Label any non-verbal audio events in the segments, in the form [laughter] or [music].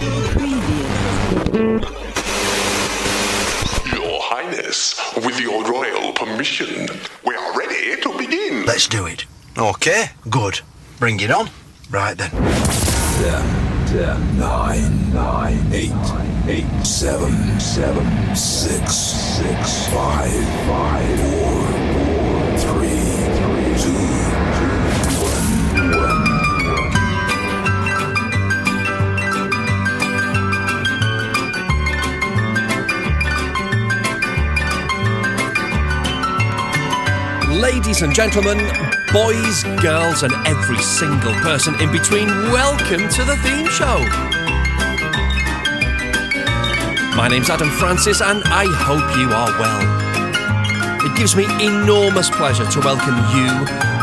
Your Highness, with your royal permission, we are ready to begin. Let's do it. Okay, good. Bring it on. Right then. Ten, ten, nine, nine, eight, eight, seven, seven, six, six, five, five, four, Ladies and gentlemen, boys, girls, and every single person in between, welcome to the theme show. My name's Adam Francis, and I hope you are well. It gives me enormous pleasure to welcome you,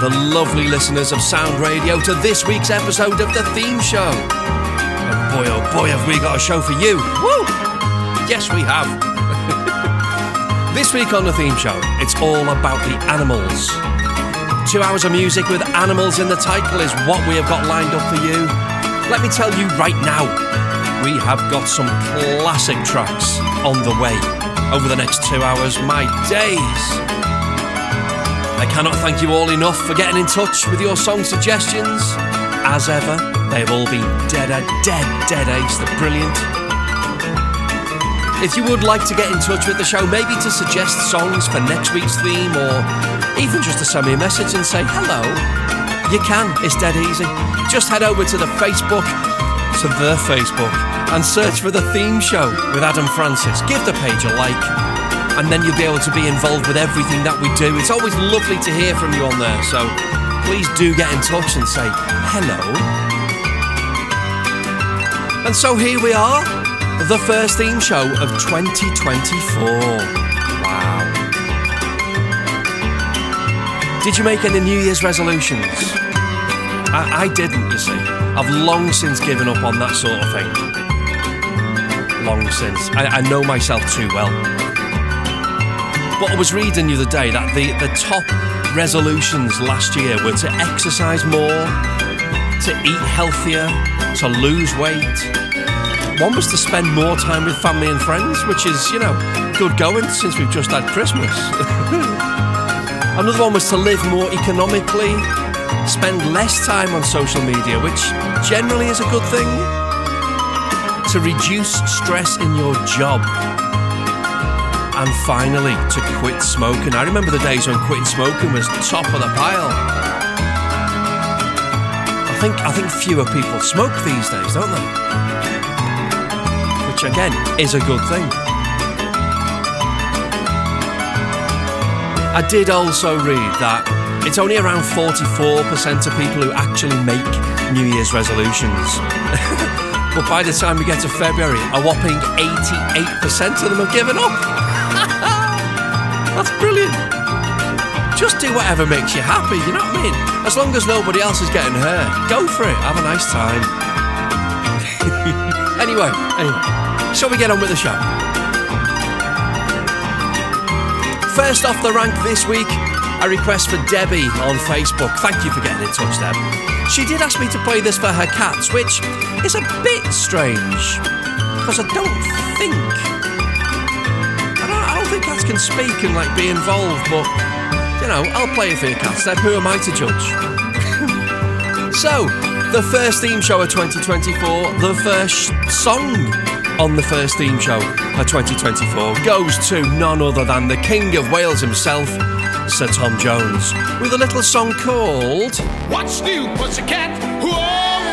the lovely listeners of Sound Radio, to this week's episode of the theme show. And boy, oh boy, have we got a show for you! Woo! Yes, we have. This week on the theme show, it's all about the animals. Two hours of music with animals in the title is what we have got lined up for you. Let me tell you right now, we have got some classic tracks on the way over the next two hours. My days! I cannot thank you all enough for getting in touch with your song suggestions. As ever, they have all been dead, dead, dead ace. They're brilliant. If you would like to get in touch with the show, maybe to suggest songs for next week's theme, or even just to send me a message and say hello, you can. It's dead easy. Just head over to the Facebook, to the Facebook, and search for the theme show with Adam Francis. Give the page a like, and then you'll be able to be involved with everything that we do. It's always lovely to hear from you on there, so please do get in touch and say hello. And so here we are the first theme show of 2024. Wow. Did you make any New Year's resolutions? I, I didn't, you see. I've long since given up on that sort of thing. Long since. I, I know myself too well. But I was reading the other day that the, the top resolutions last year were to exercise more, to eat healthier, to lose weight, one was to spend more time with family and friends, which is, you know, good going since we've just had Christmas. [laughs] Another one was to live more economically, spend less time on social media, which generally is a good thing. To reduce stress in your job. And finally, to quit smoking. I remember the days when quitting smoking was top of the pile. I think I think fewer people smoke these days, don't they? Again is a good thing. I did also read that it's only around 44% of people who actually make New Year's resolutions. [laughs] but by the time we get to February, a whopping 88% of them have given up. [laughs] That's brilliant. Just do whatever makes you happy, you know what I mean? As long as nobody else is getting hurt, go for it, have a nice time. [laughs] anyway, anyway. Shall we get on with the show? First off the rank this week, a request for Debbie on Facebook. Thank you for getting in touch, Deb. She did ask me to play this for her cats, which is a bit strange because I don't think I don't, I don't think cats can speak and like be involved, but you know, I'll play it for your cats. Deb, who am I to judge? [laughs] so, the first theme show of 2024, the first song on the first theme show of 2024 goes to none other than the King of Wales himself, Sir Tom Jones, with a little song called What's New Pussycat? Whoa,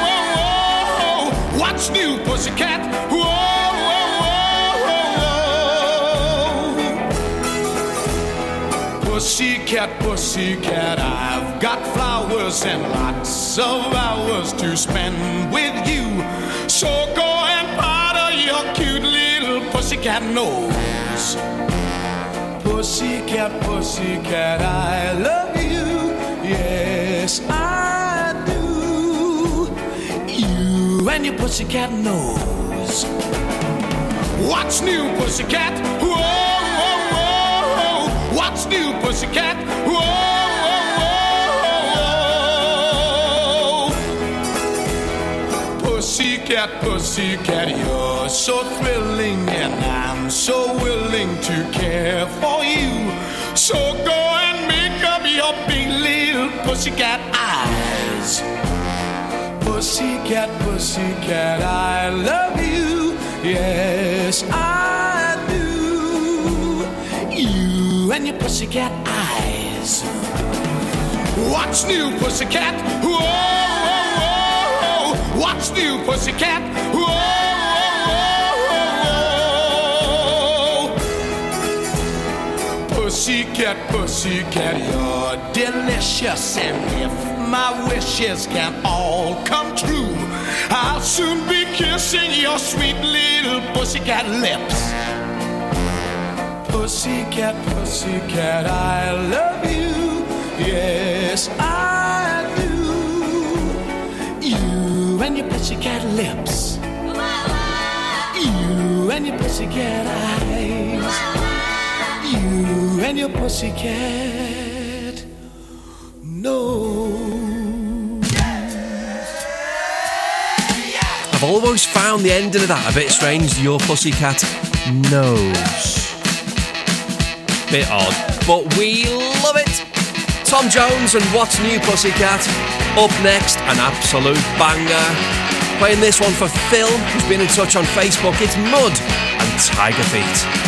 whoa, whoa. What's New Pussycat? Whoa. Pussycat, pussycat, I've got flowers and lots of hours to spend with you. So go pussycat nose. Pussycat, pussycat, I love you. Yes, I do. You and your pussycat nose. What's new, pussycat? Whoa, whoa, whoa. What's new, pussycat? Whoa. Pussycat, pussycat, you're so thrilling, and I'm so willing to care for you. So go and make up your big little pussycat eyes. Pussycat, pussycat, I love you. Yes, I do. You and your pussycat eyes. What's new, pussycat? Whoa. What's new, pussycat? Whoa, whoa, whoa. Pussycat, pussycat, you're delicious. And if my wishes can all come true, I'll soon be kissing your sweet little pussycat lips. Pussycat, pussycat, I love you. Yes, I pussycat lips. You and your pussycat eyes. You and your pussycat nose. I've always found the ending of that a bit strange. Your pussycat knows. Bit odd, but we love it. Tom Jones and What's New Pussycat. Up next, an absolute banger. Playing this one for Phil, who's been in touch on Facebook. It's Mud and Tiger Feet.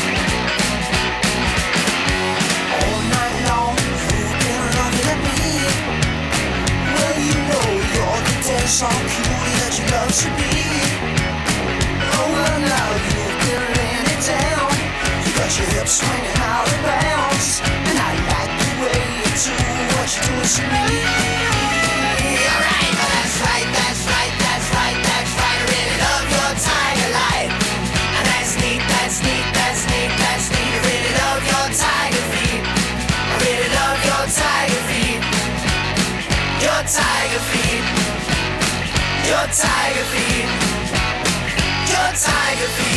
You cue that you love to be. Oh, well, now you've been laying it down. You got your hips swinging out of bounds. And I like the way you do what you're doing to me. Tiger feet. Your tiger feet. Your tiger feet.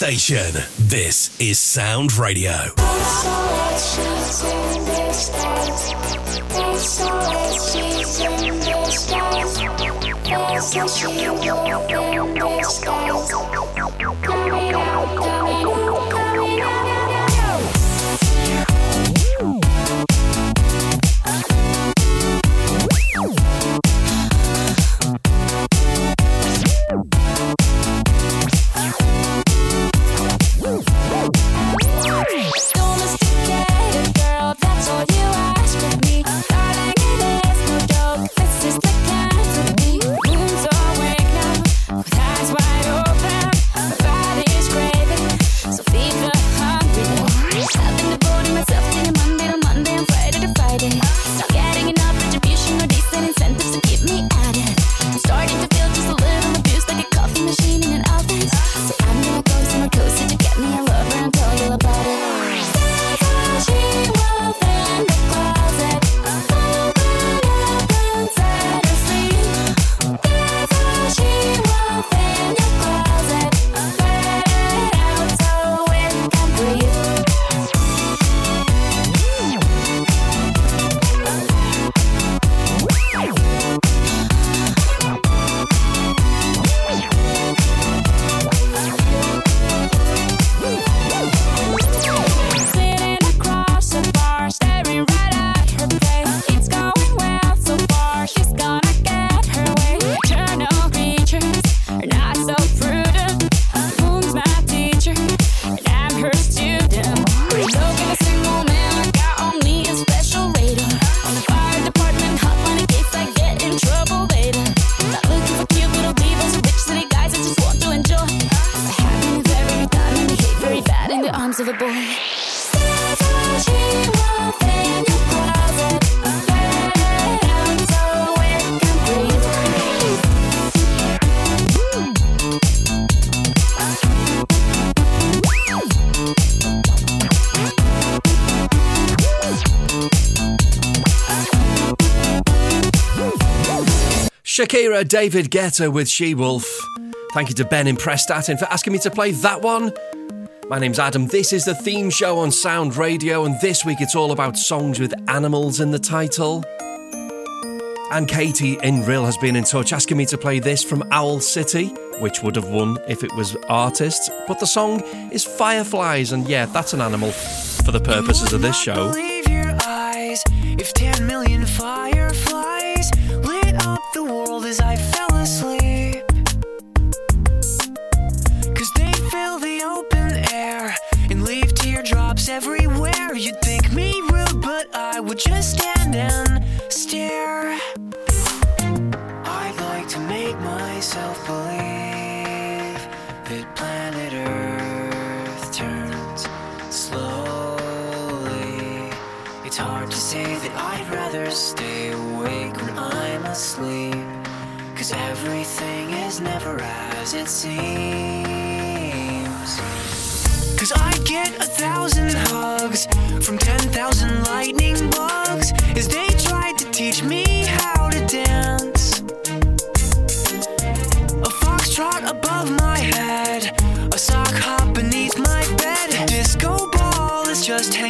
station. This is Sound Radio. Kira David Guetta with She Wolf. Thank you to Ben in Prestatyn for asking me to play that one. My name's Adam. This is the theme show on Sound Radio, and this week it's all about songs with animals in the title. And Katie in Rhyl has been in touch asking me to play this from Owl City, which would have won if it was artists. But the song is Fireflies, and yeah, that's an animal for the purposes of this show. as it seems. Cause I get a thousand hugs from ten thousand lightning bugs as they tried to teach me how to dance. A foxtrot above my head, a sock hop beneath my bed, disco ball is just hanging.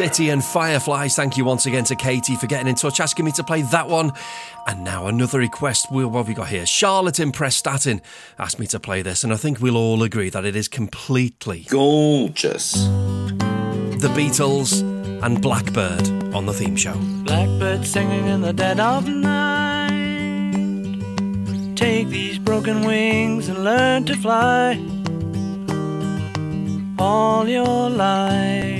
City and Fireflies, thank you once again to Katie for getting in touch, asking me to play that one. And now another request. What have we got here? Charlotte in Prestatyn asked me to play this, and I think we'll all agree that it is completely gorgeous. The Beatles and Blackbird on the theme show. Blackbird singing in the dead of night. Take these broken wings and learn to fly. All your life, you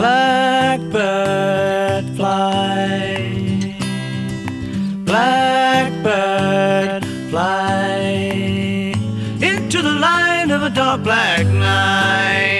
Blackbird fly. Blackbird fly into the light of a dark black night.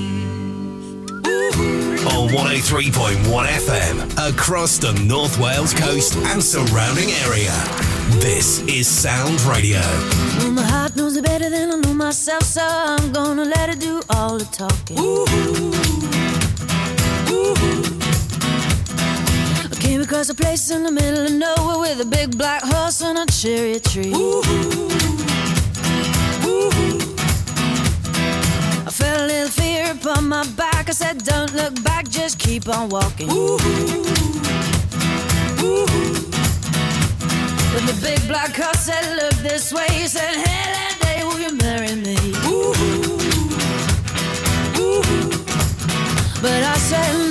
On 103.1 FM across the North Wales coast and surrounding area. This is Sound Radio. Well, my heart knows it better than I know myself, so I'm gonna let it do all the talking. Ooh, ooh. I came across a place in the middle of nowhere with a big black horse and a cherry tree. I felt a little fear upon my back. I said, Don't look back, just keep on walking. Ooh. Ooh. But the big black horse said, Look this way. He said, Hey, that day, will you marry me? Ooh. Ooh. But I said,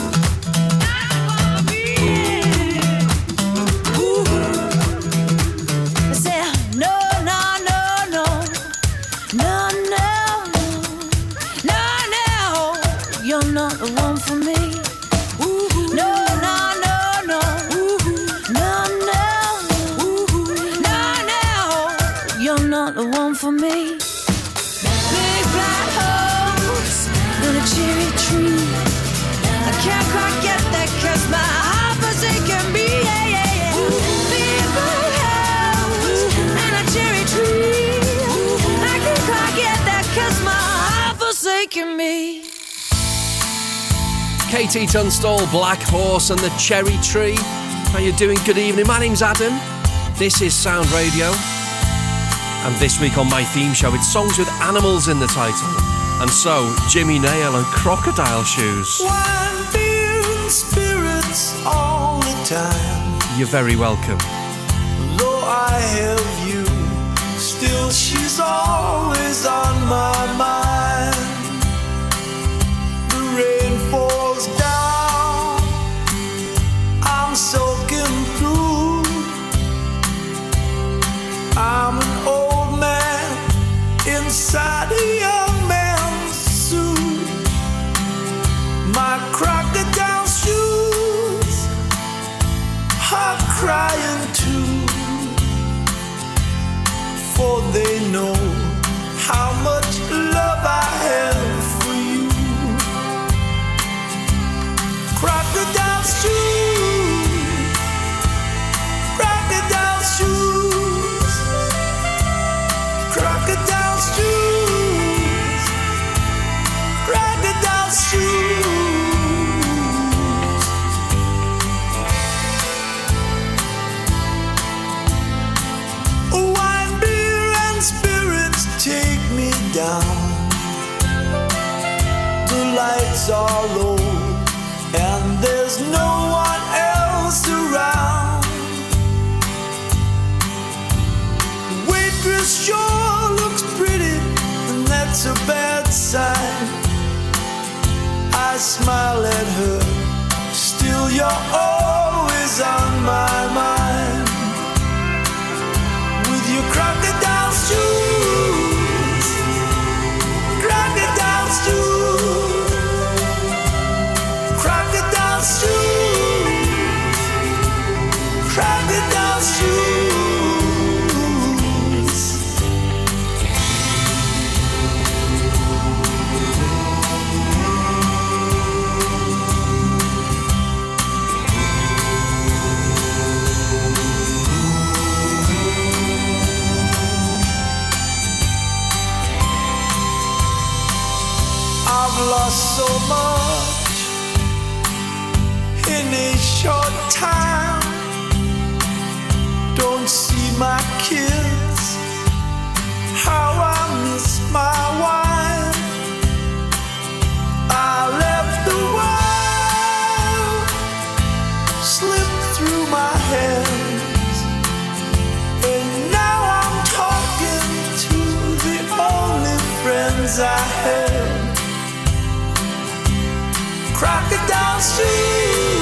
KT Tunstall, Black Horse, and the Cherry Tree. How you doing? Good evening. My name's Adam. This is Sound Radio. And this week on my theme show, it's songs with animals in the title. And so, Jimmy Nail and Crocodile Shoes. Wine, spirits all the time. You're very welcome. Though I have you, still she's always on my mind. At her, still you're always on my my kids, how I miss my wife. I left the world slip through my hands, and now I'm talking to the only friends I have. Crocodile shoes,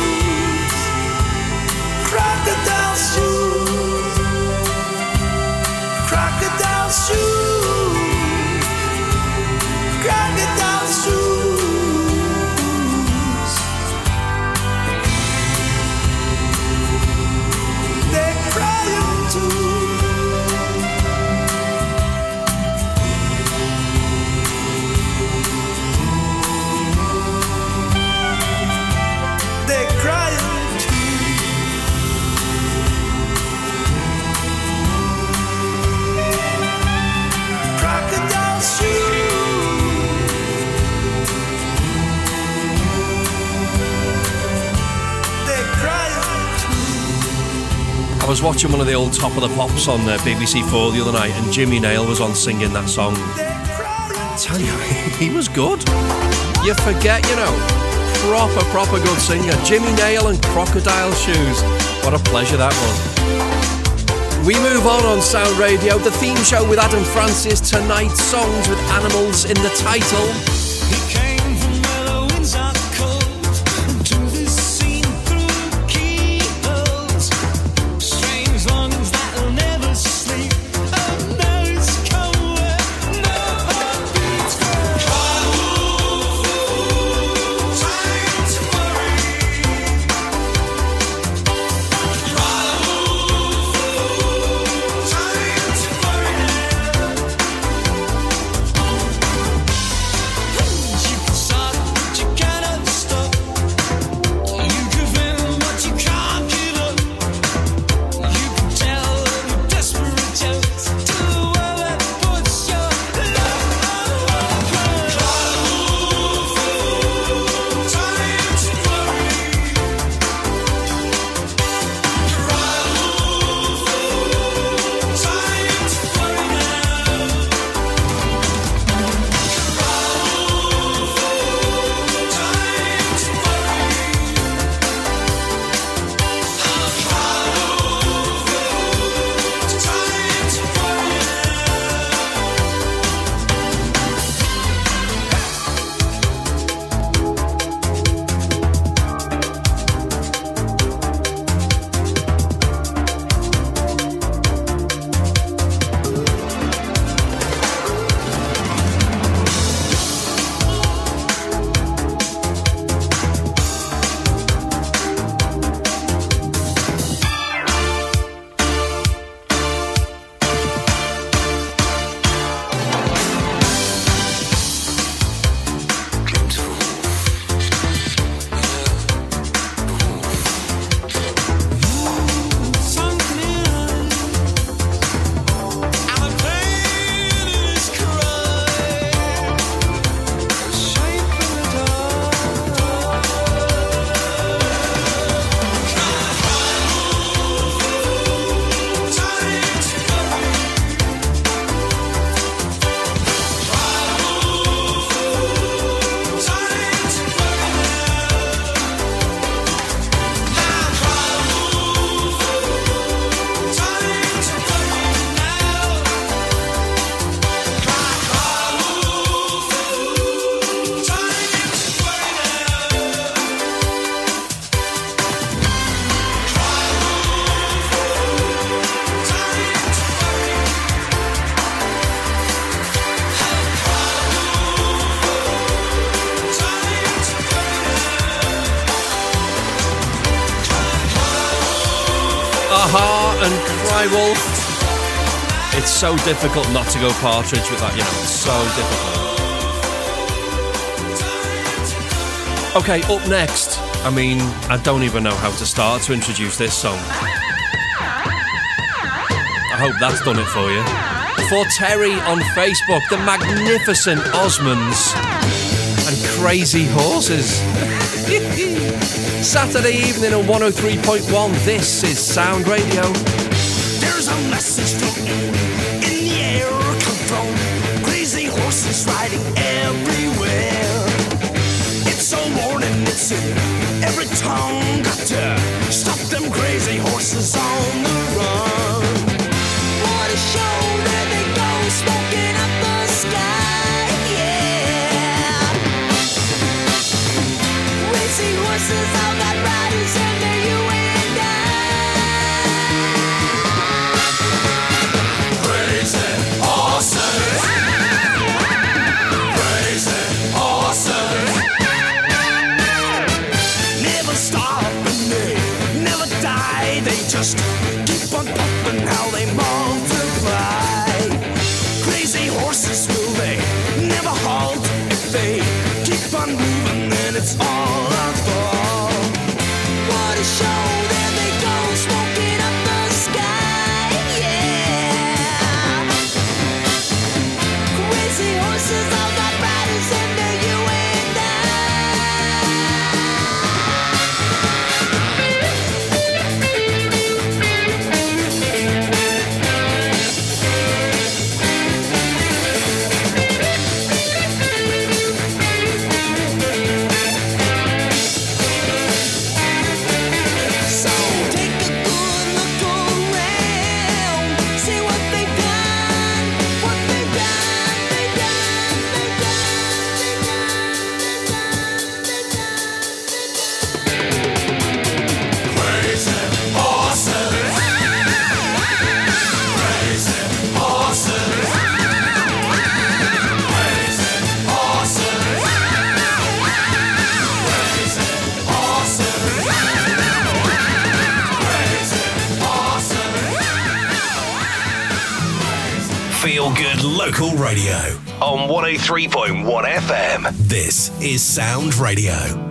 shoes, I was watching one of the old Top of the Pops on uh, BBC Four the other night, and Jimmy Nail was on singing that song. They're tell you, [laughs] he was good. You forget, you know, proper, proper good singer. Jimmy Nail and Crocodile Shoes. What a pleasure that was. We move on on Sound Radio, the theme show with Adam Francis tonight, songs with animals in the title. Wolf. It's so difficult not to go partridge with that, you know, it's so difficult. Okay, up next. I mean, I don't even know how to start to introduce this song. I hope that's done it for you. For Terry on Facebook, the magnificent Osmonds and crazy horses. [laughs] Saturday evening on 103.1. This is Sound Radio. Message floating in the air, come from crazy horses riding everywhere. It's a warning, it's in every tongue. Got to stop them crazy horses on the run. What a show! There they go, smoking up the sky. Yeah. Crazy horses, all got how they multiply. Crazy horses will they never halt if they keep on moving. Then it's all our fault. Radio.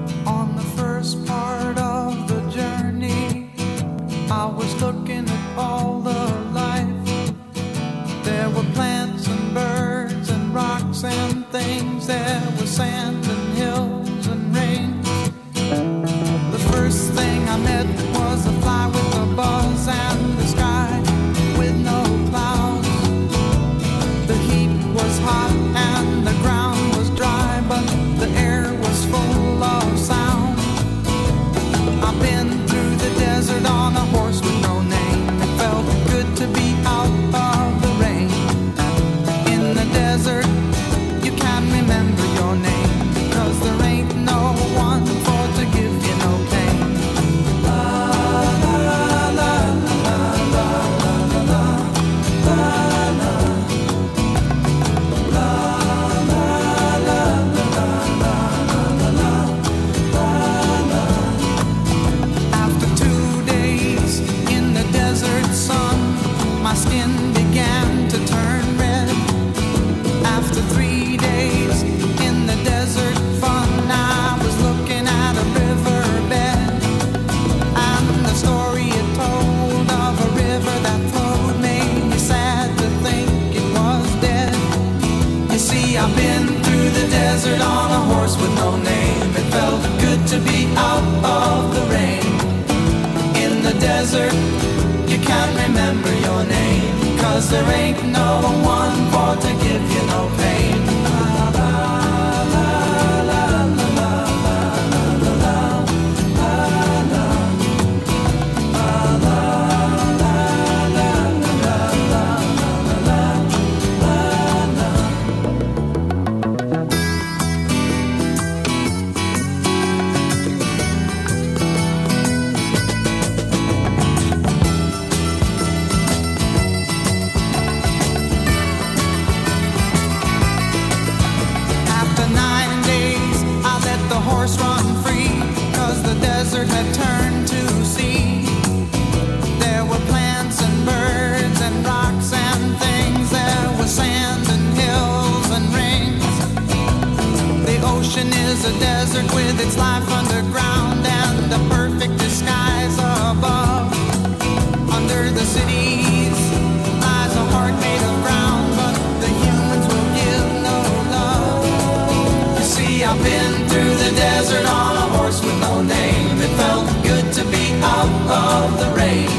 Been through the desert on a horse with no name. It felt good to be out of the rain.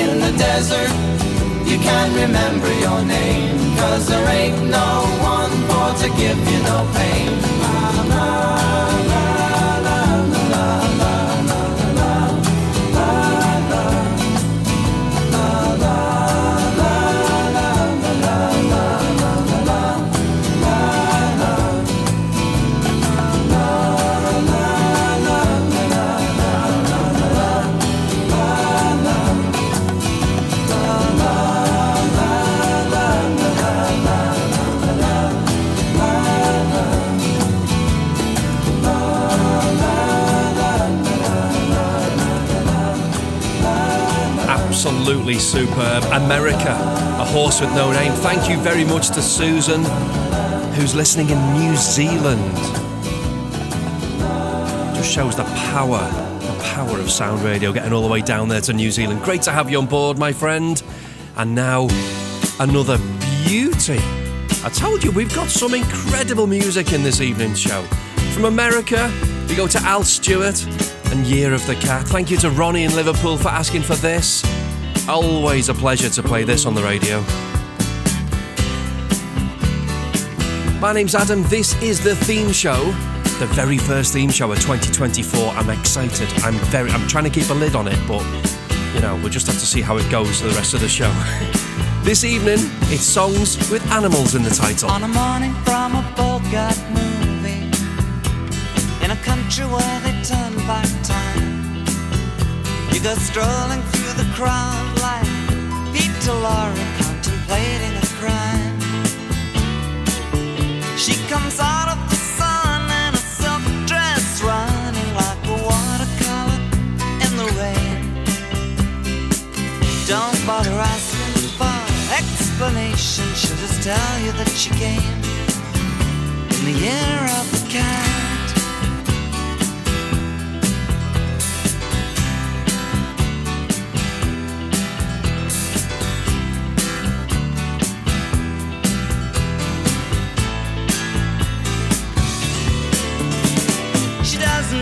In the desert, you can't remember your name. Cause there ain't no one for to give you no pain. Superb. America, a horse with no name. Thank you very much to Susan, who's listening in New Zealand. Just shows the power, the power of sound radio getting all the way down there to New Zealand. Great to have you on board, my friend. And now, another beauty. I told you we've got some incredible music in this evening's show. From America, we go to Al Stewart and Year of the Cat. Thank you to Ronnie in Liverpool for asking for this. Always a pleasure to play this on the radio. My name's Adam. This is the theme show, the very first theme show of 2024. I'm excited. I'm very. I'm trying to keep a lid on it, but you know, we'll just have to see how it goes for the rest of the show. [laughs] this evening, it's songs with animals in the title. On a morning from a in a country where they turn back time, you go strolling crowd like Peter Lorre contemplating a crime. She comes out of the sun in a silk dress, running like a watercolor in the rain. Don't bother asking for explanation, she'll just tell you that she came in the year of the cat.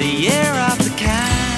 the year of the cat.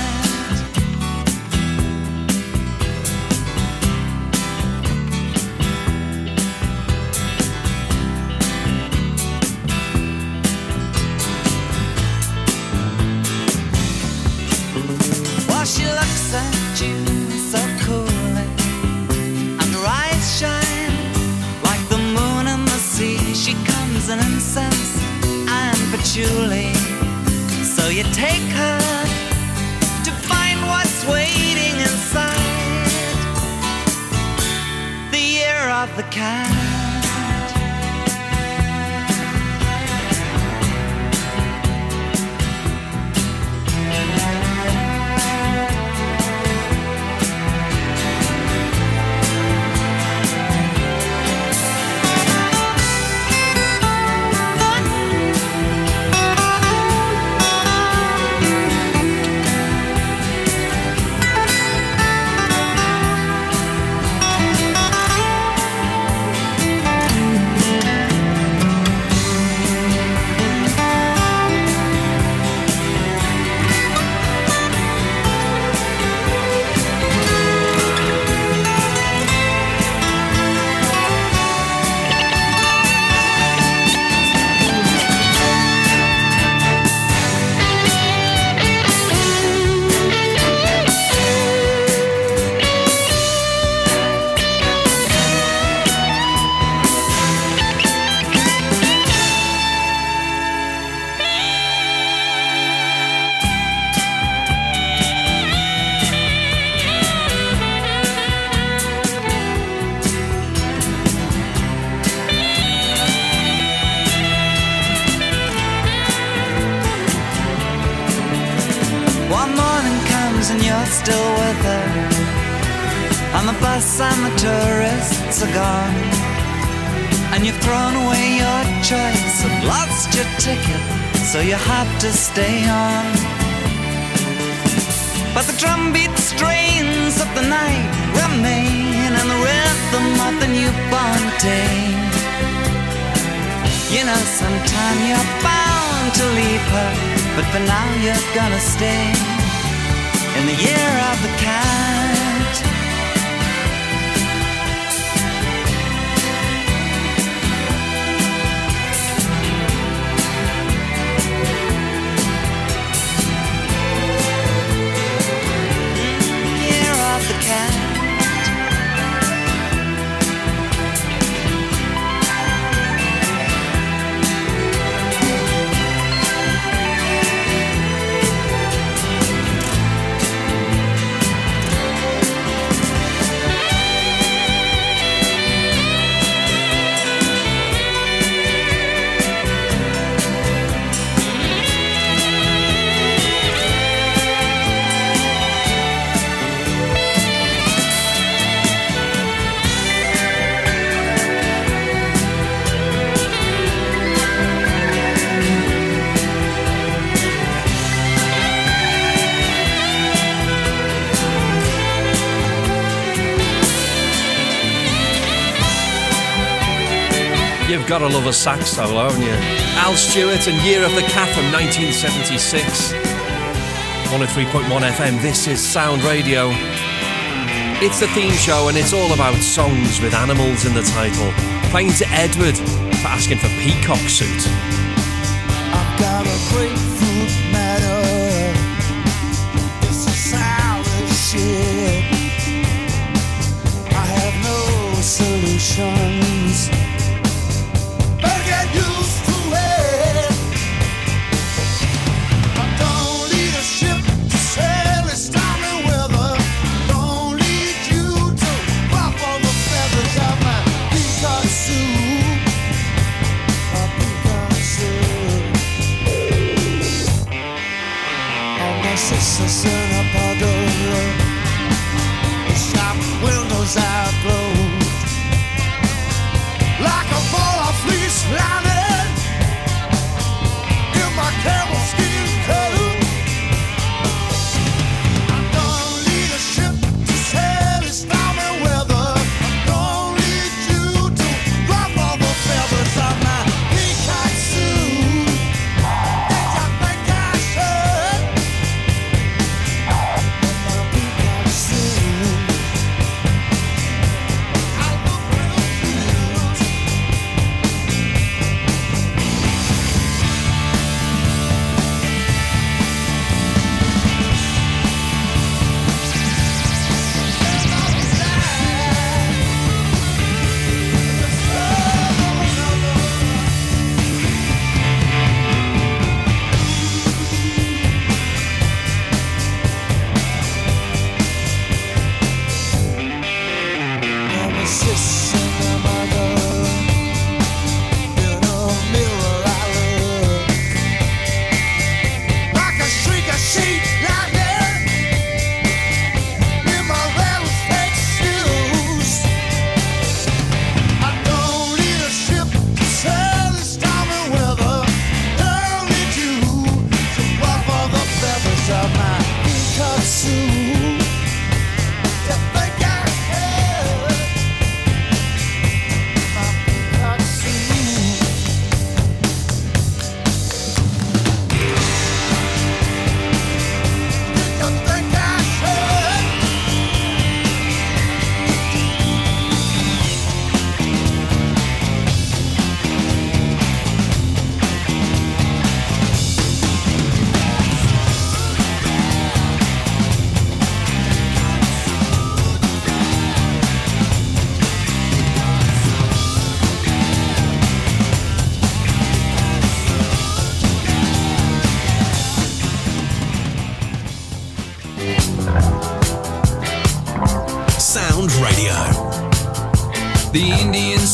But now you're gonna stay in the year of the cat. You've got to love a sax solo, haven't you? Al Stewart and Year of the Cat from 1976. 103.1 FM, this is Sound Radio. It's the theme show and it's all about songs with animals in the title. Thanks to Edward for asking for Peacock Suit. I've got a grapefruit matter. Sour shit. I have no solution. Sisters in a puddle. The shop windows are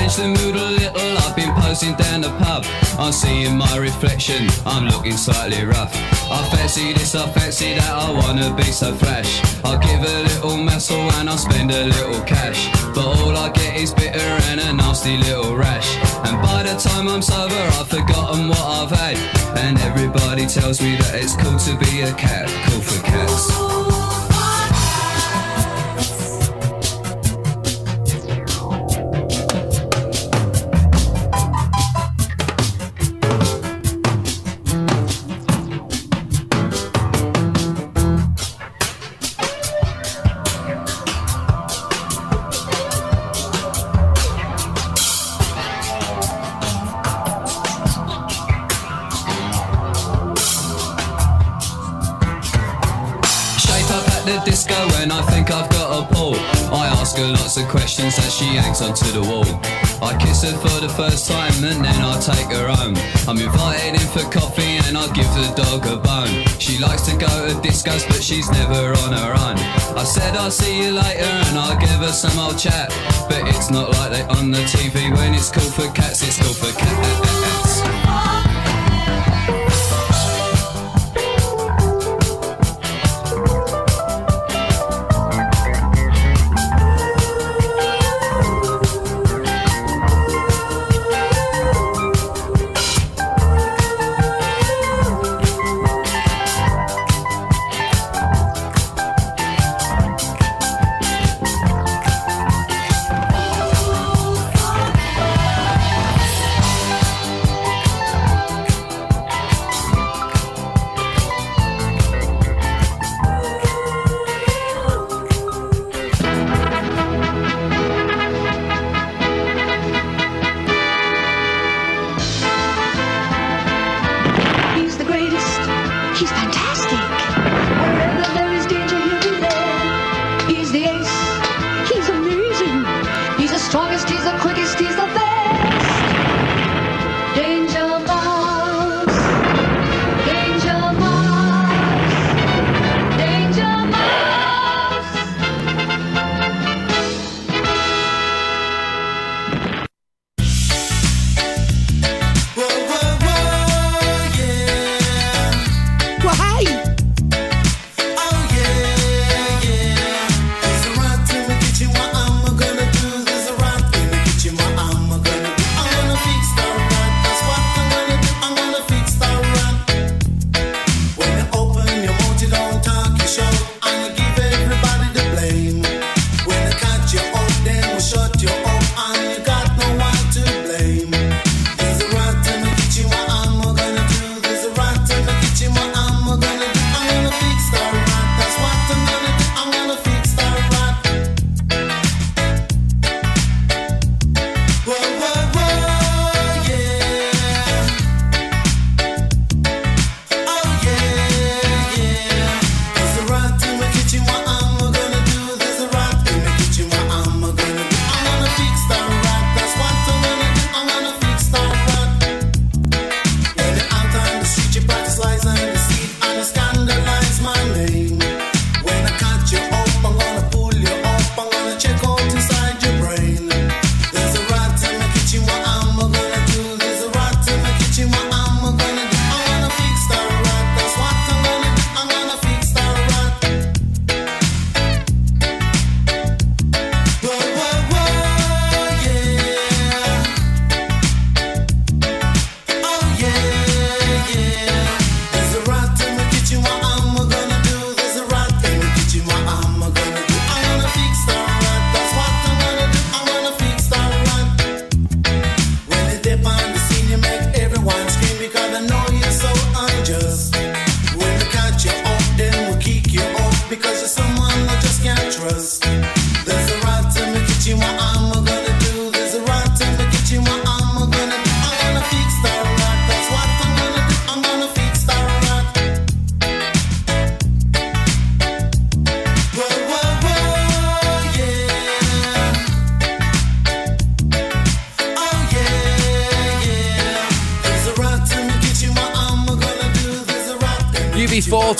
Change the mood a little, I've been posing down the pub. I'm seeing my reflection, I'm looking slightly rough. I fancy this, I fancy that, I wanna be so fresh. I'll give a little muscle and I'll spend a little cash. But all I get is bitter and a nasty little rash. And by the time I'm sober, I've forgotten what I've had. And everybody tells me that it's cool to be a cat, cool for cats. She hangs onto the wall. I kiss her for the first time and then I take her home. I'm invited in for coffee and I give the dog a bone. She likes to go to discos but she's never on her own. I said I'll see you later and I'll give her some old chat. But it's not like they on the TV when it's cool for cats, it's cool for cats.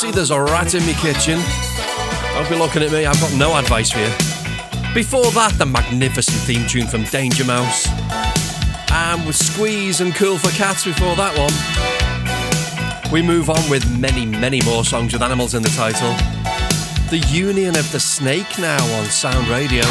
Guilty there's a rat in my kitchen. Don't be looking at me, I've got no advice for you. Before that, the magnificent theme tune from Danger Mouse. And with Squeeze and Cool for Cats before that one. We move on with many, many more songs with animals in the title. The Union of the Snake now on Sound Radio.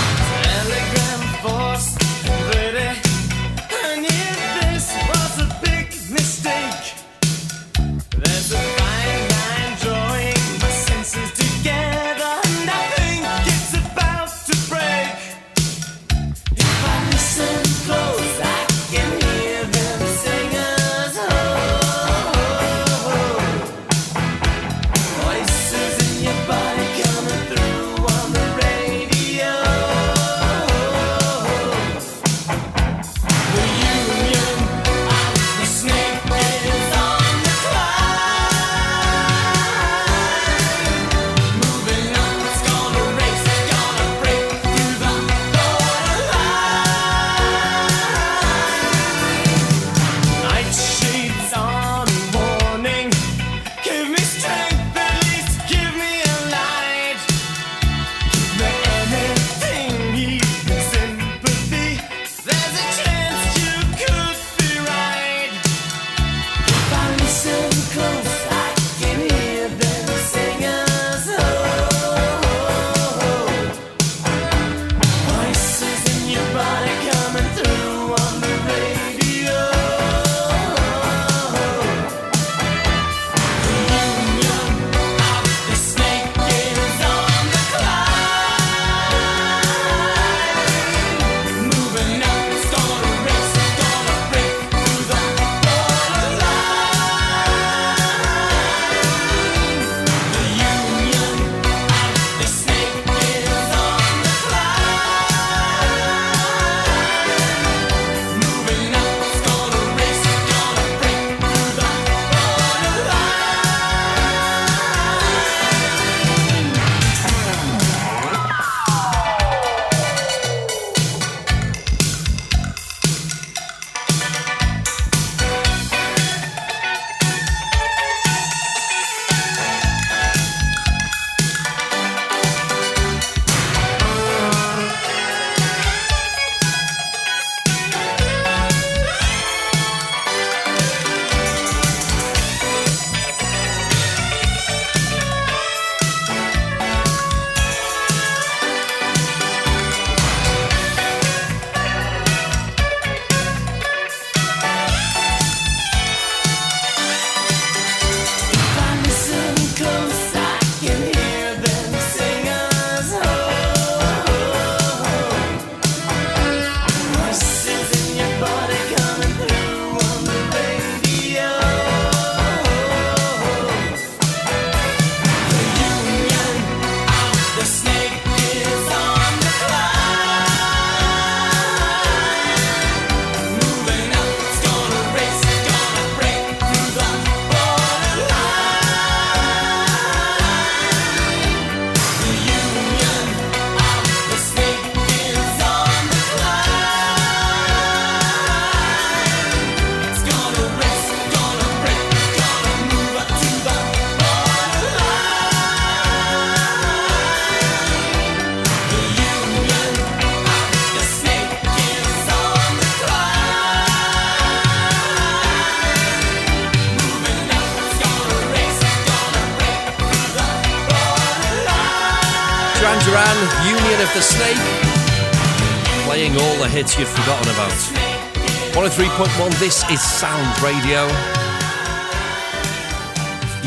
103.1, this is Sound Radio.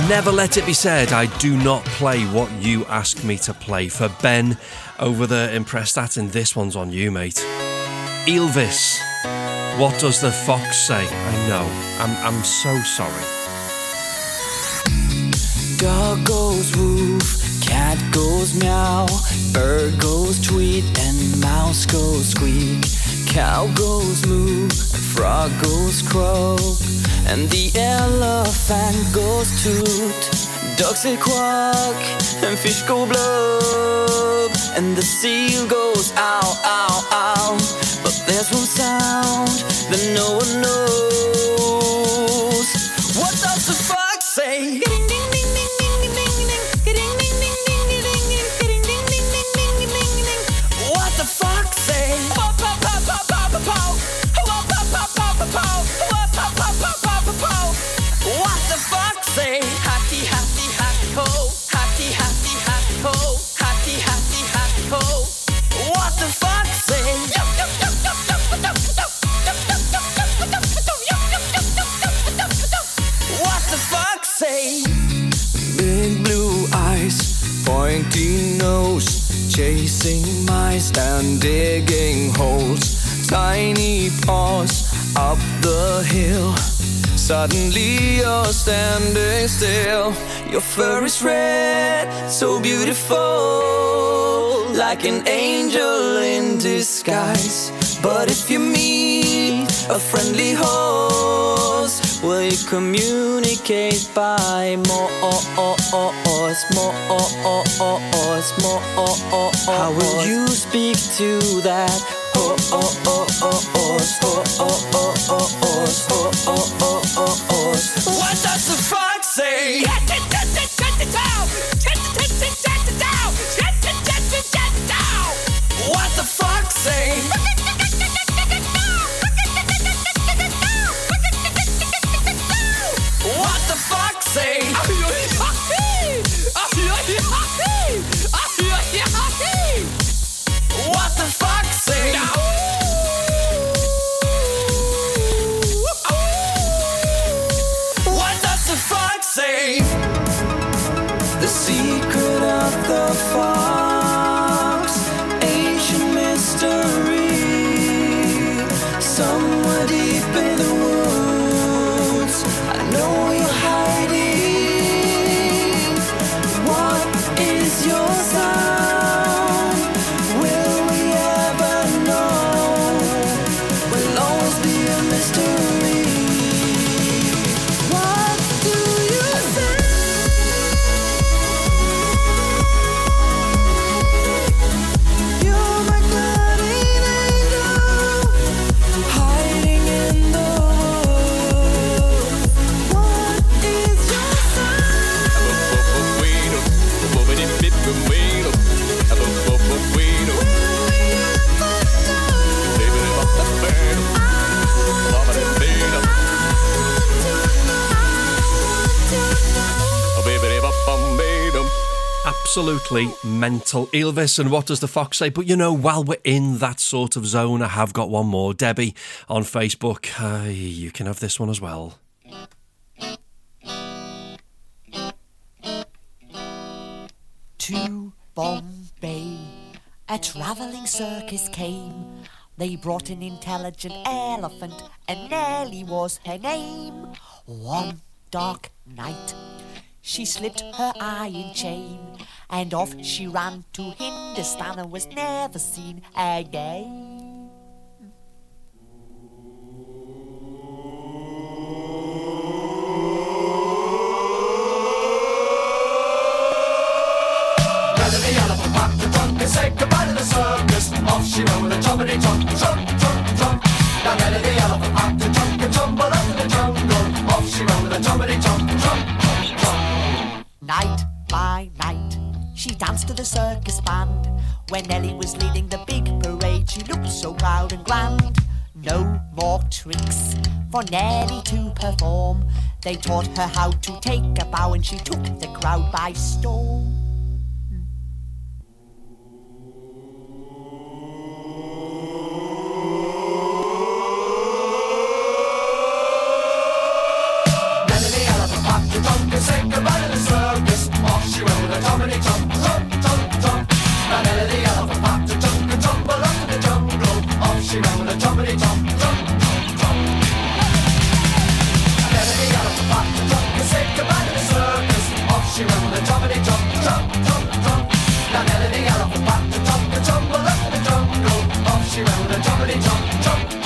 Never let it be said I do not play what you ask me to play. For Ben over there in Prestatyn, this one's on you, mate. Ylvis, what does the fox say? I know, I'm, I'm so sorry. Dog goes woof, cat goes meow, bird goes tweet, and mouse goes squeak. Cow goes moo, and frog goes croak, and the elephant goes toot. Ducks say quack, and fish go blub, and the seal goes ow, ow, ow. But there's one sound that no one knows. And digging holes. Tiny paws up the hill. Suddenly you're standing still. Your fur is red, so beautiful, like an angel in disguise. But if you meet a friendly horse, will you communicate by more, more, more? How will you speak to that? What does the fox say? What the fox say? Of Absolutely mental. Ylvis, and what does the fox say? But you know, while we're in that sort of zone, I have got one more. Debbie on Facebook. Uh, you can have this one as well. to Bombay. A travelling circus came. They brought an intelligent elephant, and Nellie was her name. One dark night, she slipped her iron chain, and off she ran to Hindustan and was never seen again. Elephant the said goodbye to the circus. Off she went with a trumpety trunk, trunk. Now Melody elephant packed the and up in the jungle. Off she went with a trumpety trunk, trunk. Night by night, she danced to the circus band. When Nellie was leading the big parade, she looked so proud and grand. No more tricks for Nellie to perform. They taught her how to take a bow, and she took the crowd by storm. she ran with a trumpety chomp, chomp, chomp, chomp. And got up the pot to said goodbye to the circus. Off she ran with a trumpety chomp, chomp, chomp. Now Melody got up the pot to drop up the jungle. Off she ran with a trumpety chomp.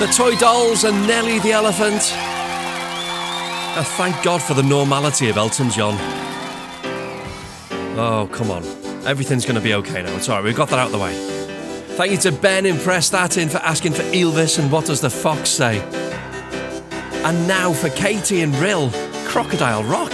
The Toy Dolls and Nelly the Elephant. And thank God for the normality of Elton John. Oh, come on. Everything's going to be okay now. It's all right, we've got that out of the way. Thank you to Ben in for asking for Ylvis and What Does the Fox Say? And now for Katie and Rhyl, Crocodile Rock.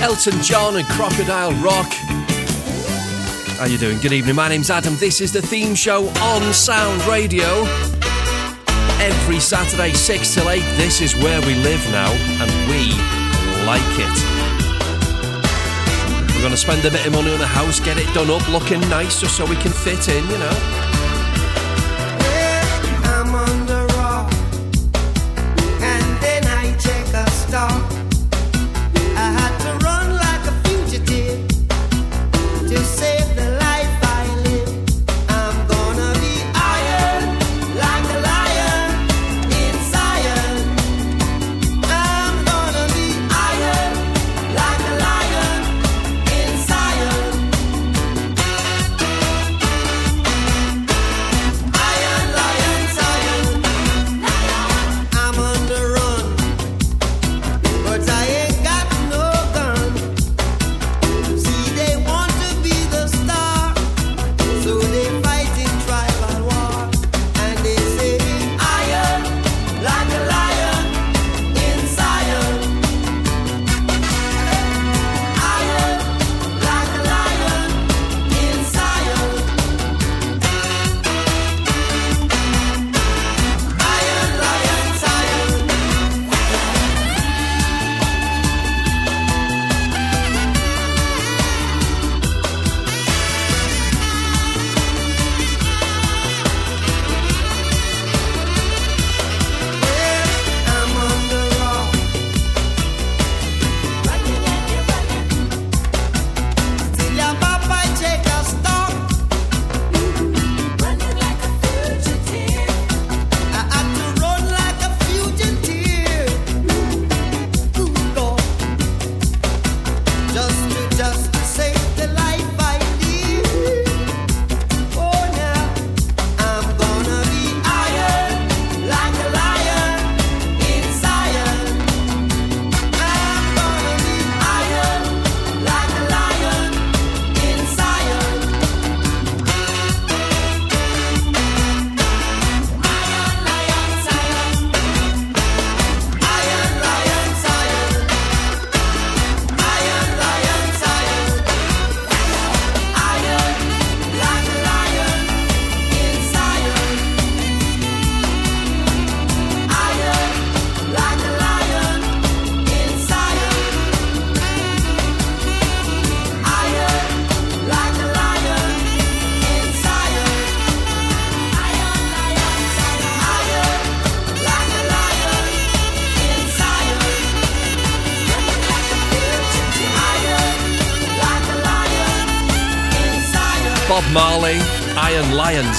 Elton John and Crocodile Rock. How you doing? Good evening. My name's Adam. This is the theme show on Sound Radio. Every Saturday, 6 till 8, this is where we live now, and we like it. We're going to spend a bit of money on a house, get it done up, looking nice, just so we can fit in, you know.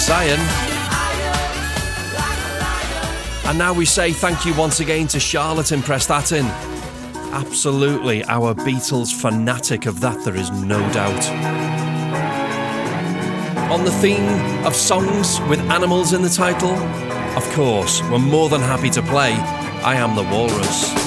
Zion. And now we say thank you once again to Charlotte in Prestatyn. Absolutely our Beatles fanatic of that, there is no doubt. On the theme of songs with animals in the title, of course, we're more than happy to play I Am the Walrus.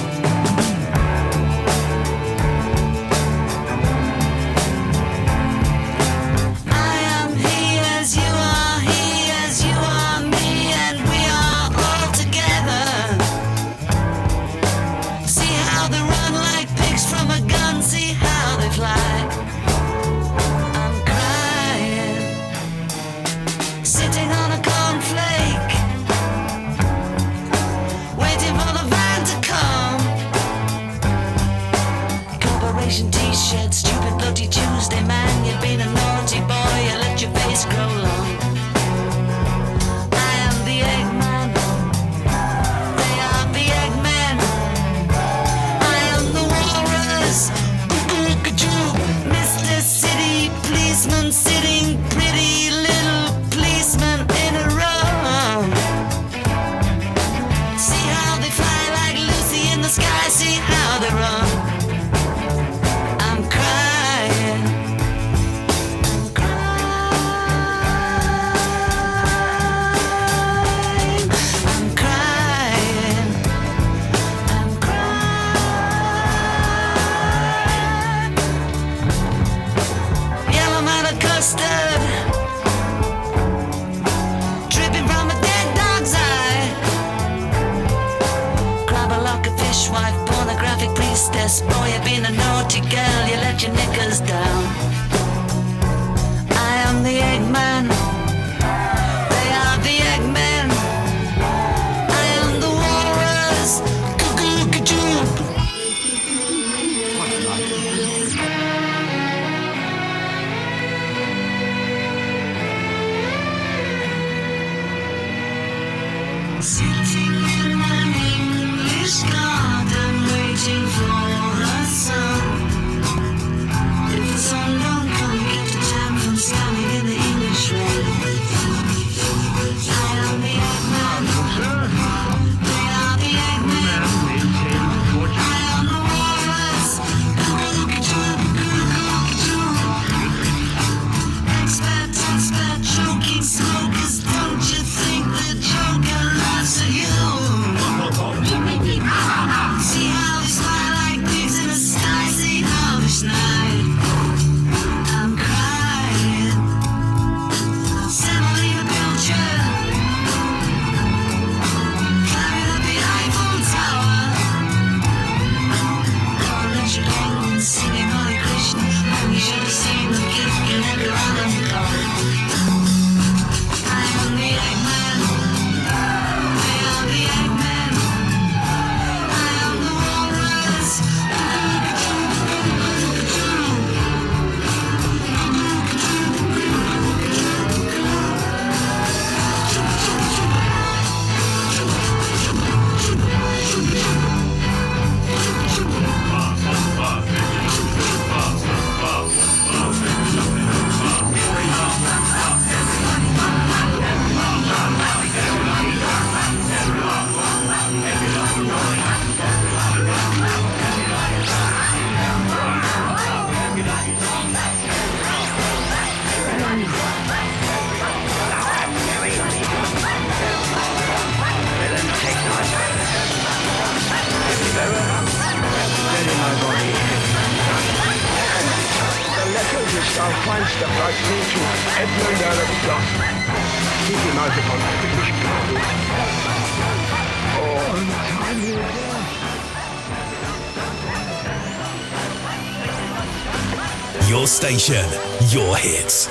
Your station, your hits.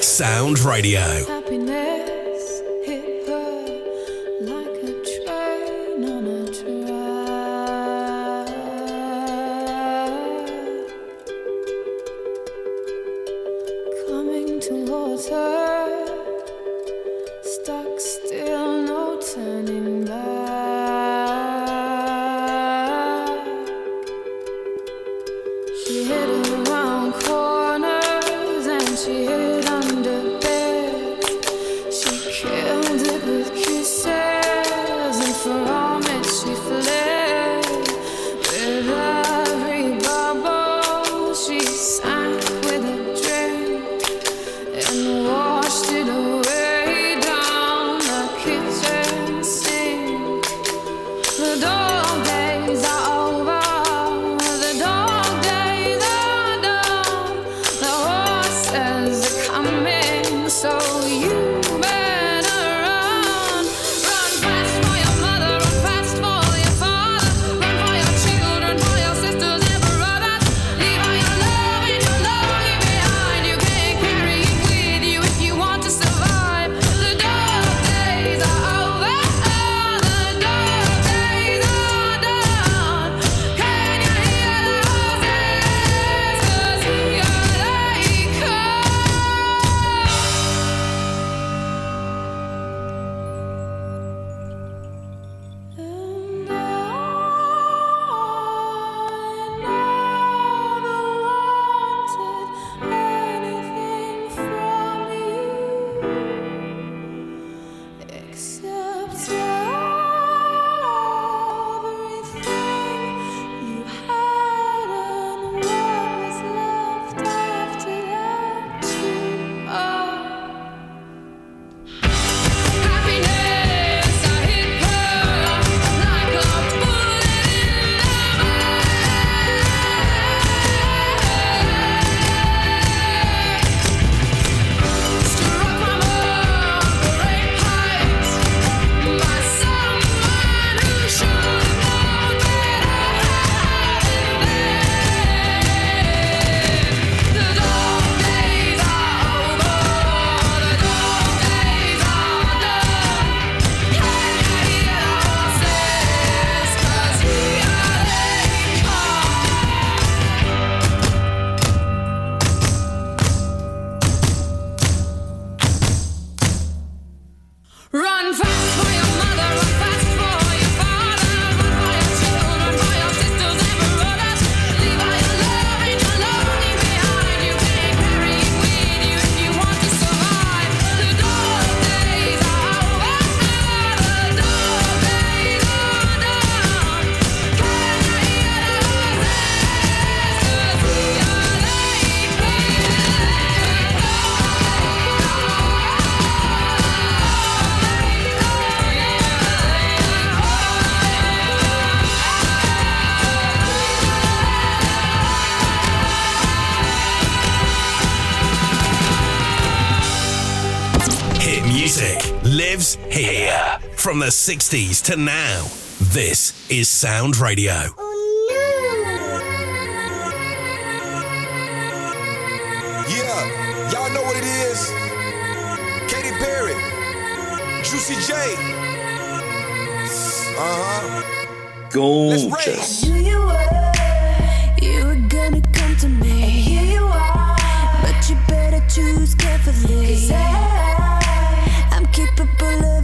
Sound Radio. 60s to now, this is Sound Radio. Yeah, y'all know what it is. Katy Perry, Juicy J. Uh huh. Gorgeous. Knew you were, you were gonna come to me. And here you are, but you better choose carefully. 'Cause I, I'm capable of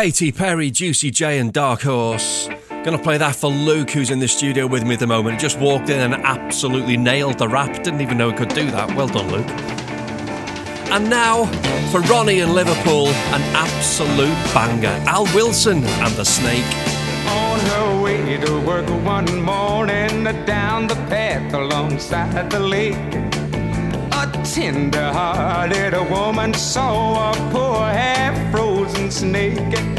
Katy Perry, Juicy J, and Dark Horse. Gonna play that for Luke, who's in the studio with me at the moment. Just walked in and absolutely nailed the rap. Didn't even know he could do that. Well done, Luke. And now, for Ronnie in Liverpool, an absolute banger. Al Wilson and the Snake. On her way to work one morning, down the path alongside the lake, a tender-hearted woman saw a poor half-frozen snake.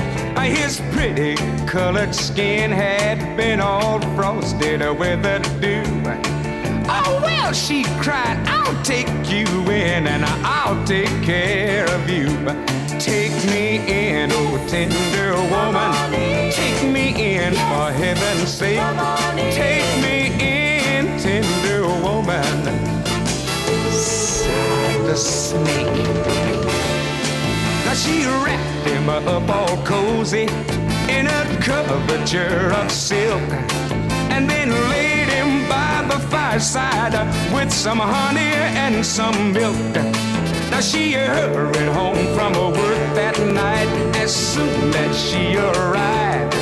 His pretty colored skin had been all frosted with the dew. Oh well, she cried, I'll take you in and I'll take care of you. Take me in, oh tender woman. Take me in for heaven's sake. Take me in, tender woman. Sighed the snake. Now she wrapped up all cozy in a coverture of silk and then laid him by the fireside with some honey and some milk. Now she hurried home from her work that night as soon as she arrived.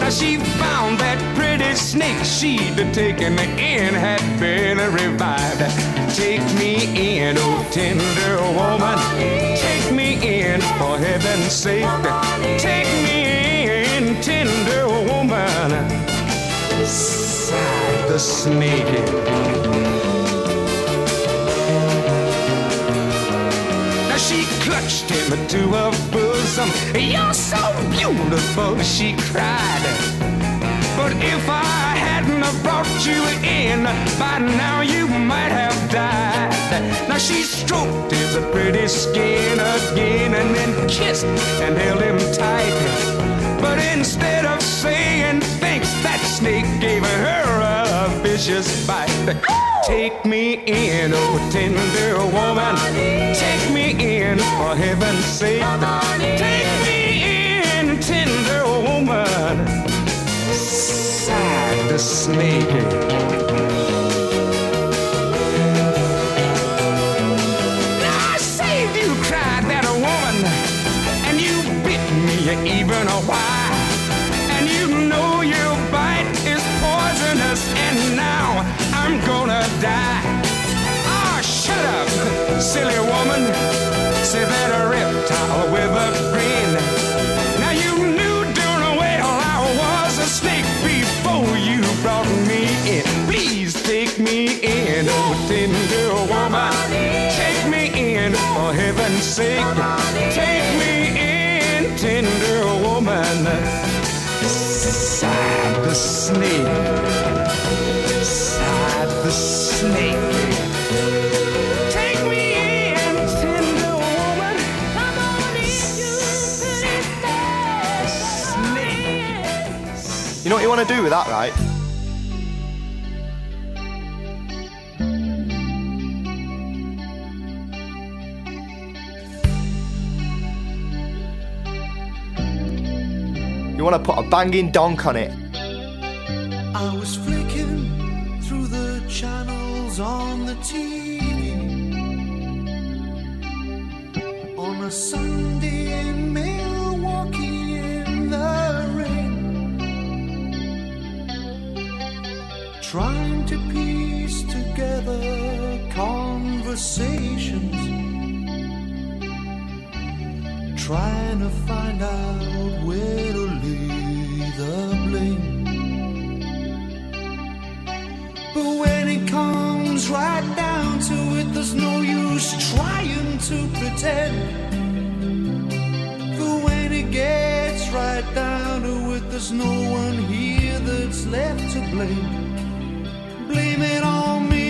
Now she found that pretty snake she'd taken in had been revived. Take me in, oh tender woman. In, for heaven's sake. Take me in, tender woman. Sighed the snake. She clutched him to her bosom. You're so beautiful, she cried. But if I hadn't have brought you in, by now you might have died. Now she stroked his pretty skin again and then kissed and held him tight. But instead of saying thanks, that snake gave her a vicious bite. Take me in, oh tender woman. Take me in, for heaven's sake. Take me Sighed want to do with that, right? You want to put a banging donk on it. I was flicking through the channels on the TV on a Sunday trying to piece together conversations, trying to find out where to lay the blame. But when it comes right down to it, there's no use trying to pretend. But when it gets right down to it, there's no one here that's left to blame. Blame it on me.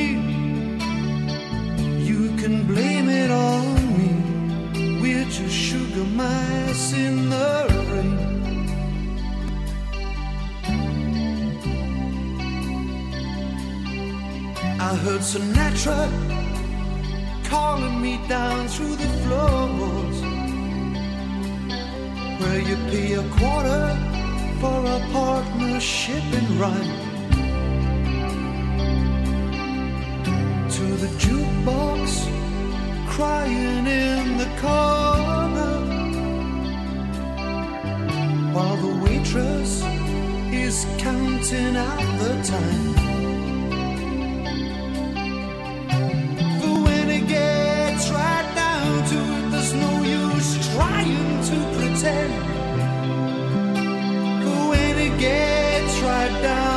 You can blame it on me. We're just sugar mice in the rain. I heard Sinatra calling me down through the floors where you pay a quarter for a partnership in rhyme. Crying in the corner while the waitress is counting out the time. To it, there's no use trying to pretend. But when it gets right down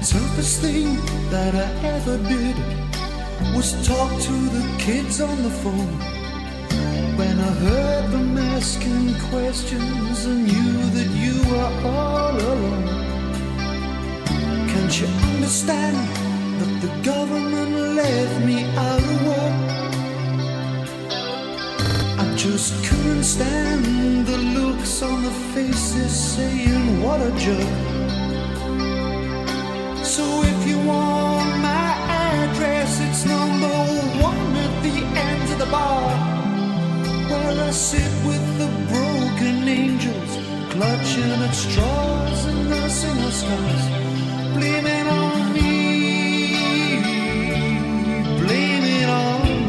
toughest thing that I ever did was talk to the kids on the phone. When I heard them asking questions and knew that you were all alone. Can't you understand that the government left me out of work? I just couldn't stand the looks on the faces saying, What a jerk. The bar. Where I sit with the broken angels, clutching at straws and nursing our scars. Blaming on me, blaming on me.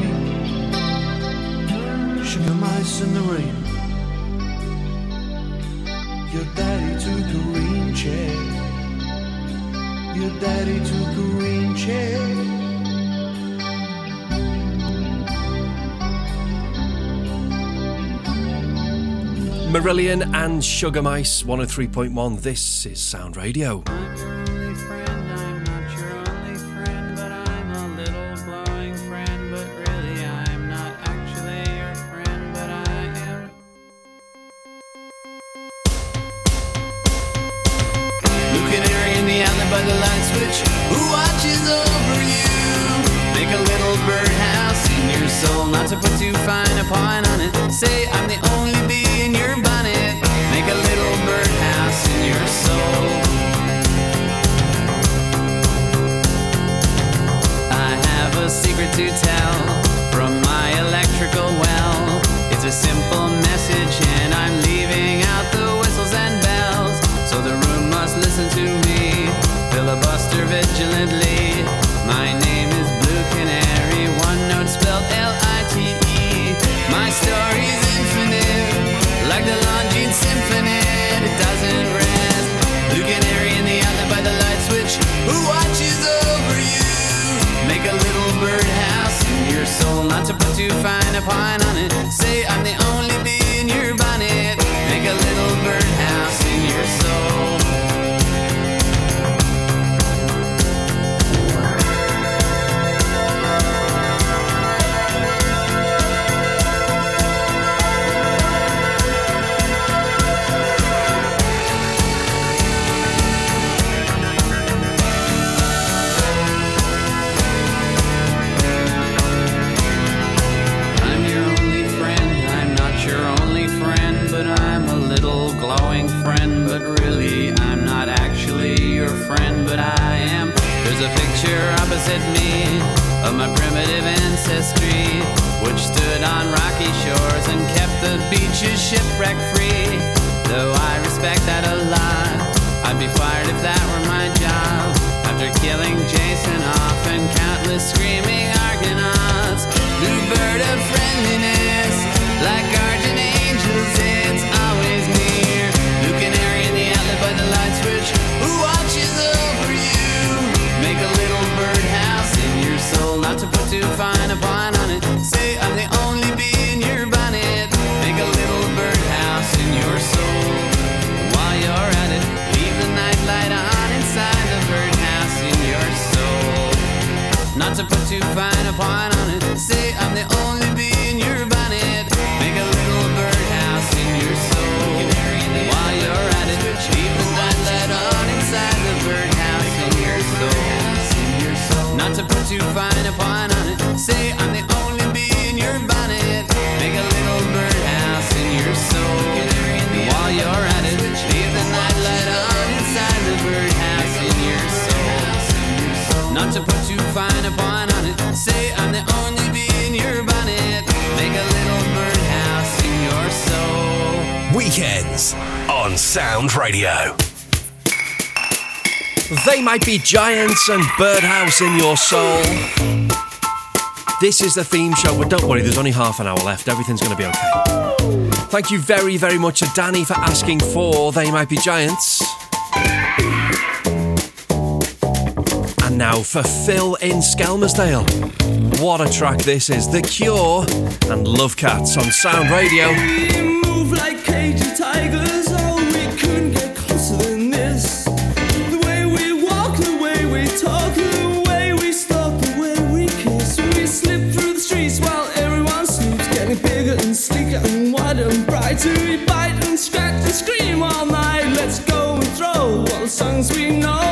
Sugar mice in the rain. Your daddy took a rain chair. Your daddy took a rain chair. Marillion and Sugar Mice 103.1. This is Sound Radio. Point on it. Say I'm the only bee in your bonnet. Make a little birdhouse in your soul. While you're at it, leave the night light on inside the birdhouse in your soul. Not to put too fine a point Weekends on Sound Radio. They might be giants and birdhouse in your soul. This is the theme show, but don't worry, there's only half an hour left. Everything's going to be okay. Thank you very, very much to Danny for asking for They Might Be Giants. And now for Phil in Skelmersdale. What a track this is. The Cure and Love Cats on Sound Radio tigers. Oh, we couldn't get closer than this. The way we walk, the way we talk, the way we stop, the way we kiss. We slip through the streets while everyone sleeps, getting bigger and sleeker and wider and brighter. We bite and scratch and scream all night. Let's go and throw all the songs we know.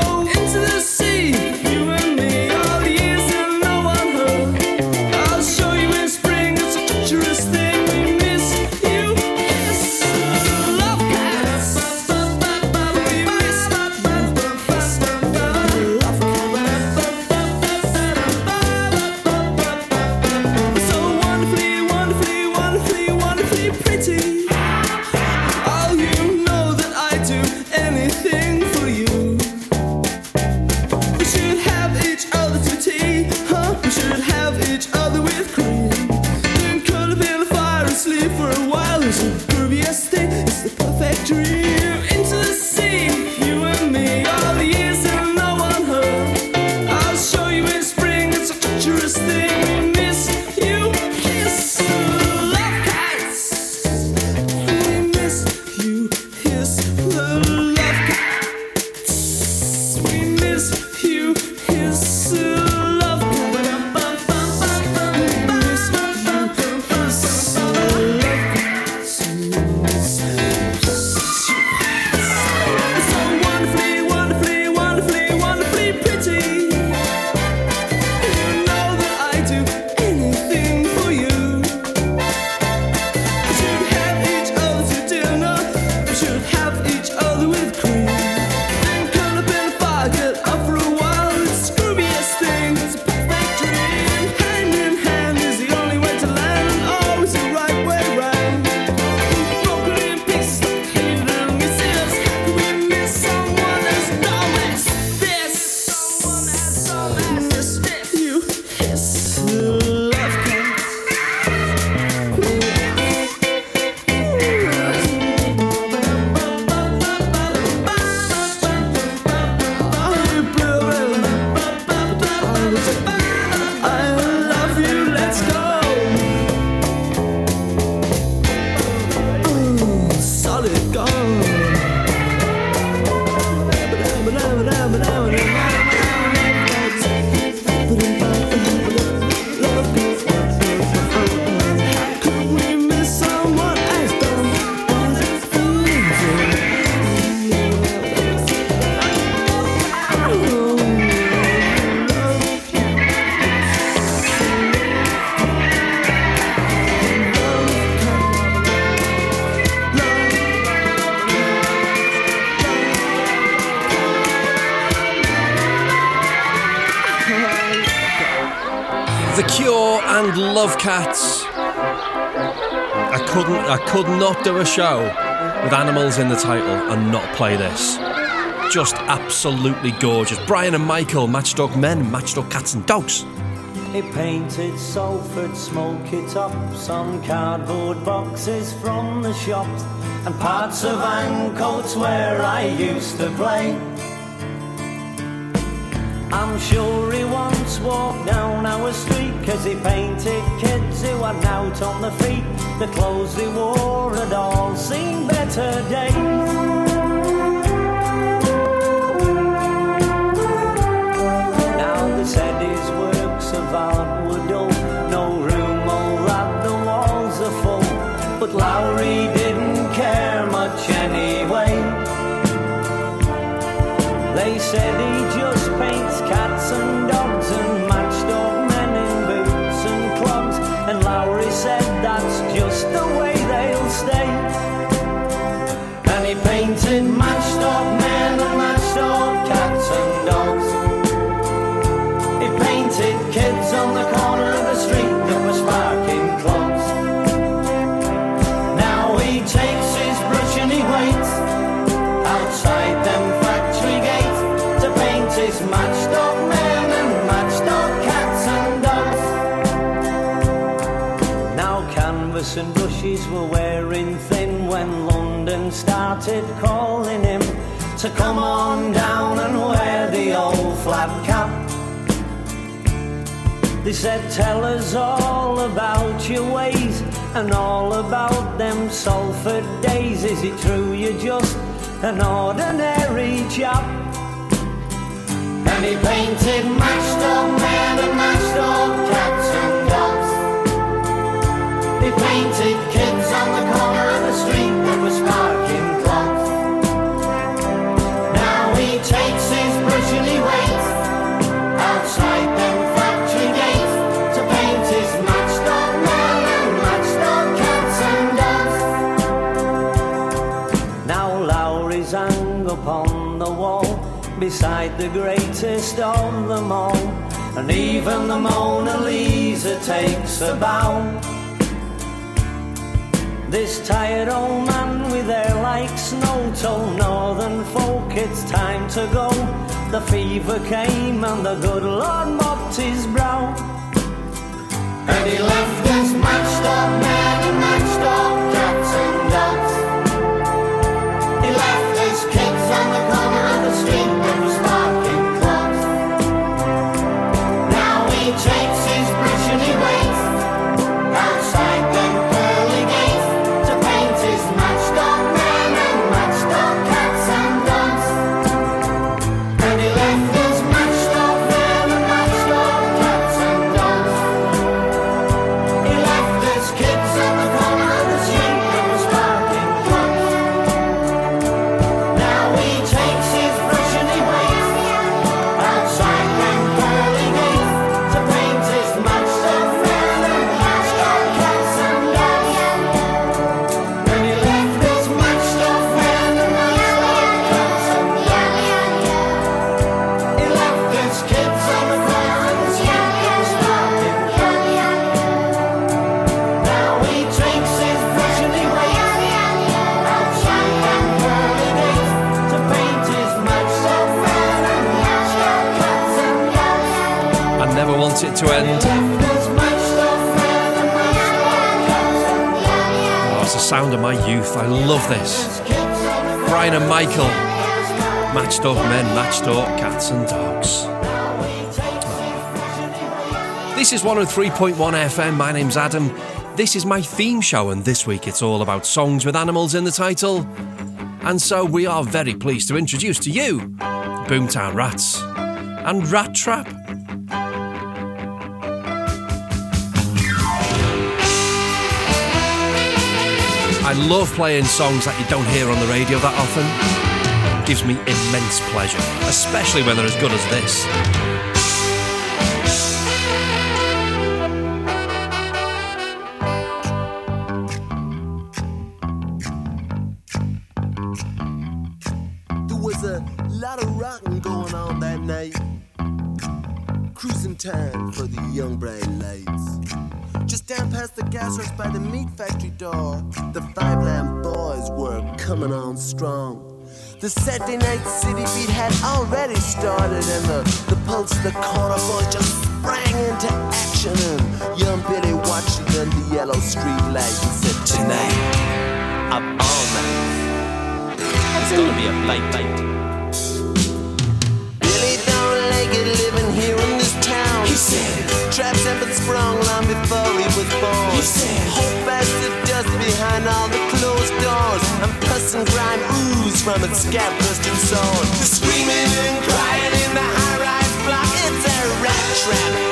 love cats. I couldn't, I could not do a show with animals in the title and not play this. Just absolutely gorgeous. Brian and Michael, Matchstalk Men, Matchstalk Cats and Dogs. He painted Salford it up some cardboard boxes from the shops, and parts of Ancoats where I used to play. I'm sure he once walked down our street Cause he painted kids who were out on the feet. The clothes they wore had all seen better days. Now they said his works of art So come on down and wear the old flat cap. They said, Tell us all about your ways and all about them Salford days. Is it true you're just an ordinary chap? And he painted matched up men and matched up cats and dogs. He painted kids on the corner of the street that was far beside the greatest of them all. And even the Mona Lisa takes a bow. This tired old man with hair like snow told northern folk it's time to go. The fever came and the good Lord mopped his brow. And he left this much up man cats and dogs. This is 103.1 FM. My name's Adam. This is my theme show, and this week it's all about songs with animals in the title. And so we are very pleased to introduce to you Boomtown Rats and Rat Trap. I love playing songs that you don't hear on the radio that often gives me immense pleasure, especially when they're as good as this. The Saturday night city beat had already started, and the, the pulse, the corner boy just from its scab-busting zone. Screaming and crying in the high-rise block, it's a rat trap.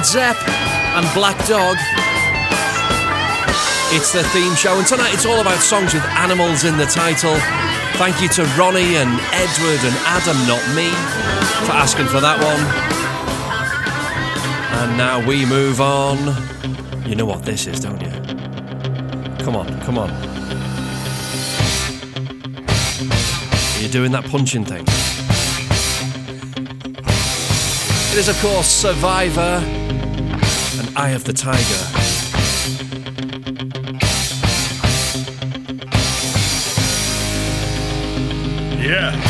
Led Zepp and Black Dog. It's the theme show, and tonight it's all about songs with animals in the title. Thank you to Ronnie and Edward and Adam, not me, for asking for that one. And now we move on. You know what this is, don't you? Come on, come on. You're doing that punching thing? It is, of course, Survivor and Eye of the Tiger. Yeah.